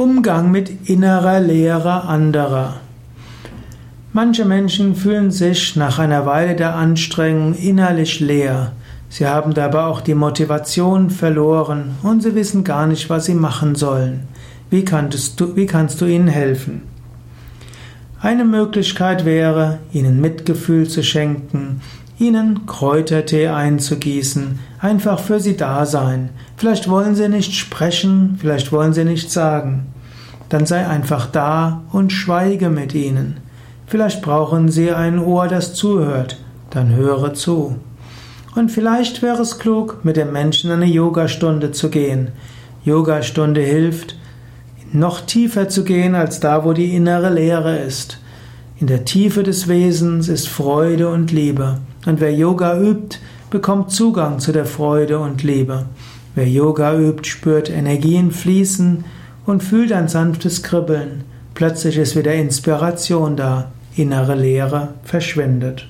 Umgang mit innerer Leere anderer. Manche Menschen fühlen sich nach einer Weile der Anstrengung innerlich leer. Sie haben dabei auch die Motivation verloren und sie wissen gar nicht, was sie machen sollen. Wie kannst du, wie kannst du ihnen helfen? Eine Möglichkeit wäre, ihnen Mitgefühl zu schenken, ihnen Kräutertee einzugießen, einfach für sie da sein. Vielleicht wollen sie nicht sprechen, vielleicht wollen sie nicht sagen. Dann sei einfach da und schweige mit ihnen. Vielleicht brauchen sie ein Ohr, das zuhört, dann höre zu. Und vielleicht wäre es klug, mit dem Menschen eine Yogastunde zu gehen. Yogastunde hilft, noch tiefer zu gehen als da, wo die innere Leere ist. In der Tiefe des Wesens ist Freude und Liebe. Und wer Yoga übt, bekommt Zugang zu der Freude und Liebe. Wer Yoga übt, spürt Energien fließen und fühlt ein sanftes Kribbeln. Plötzlich ist wieder Inspiration da. Innere Leere verschwindet.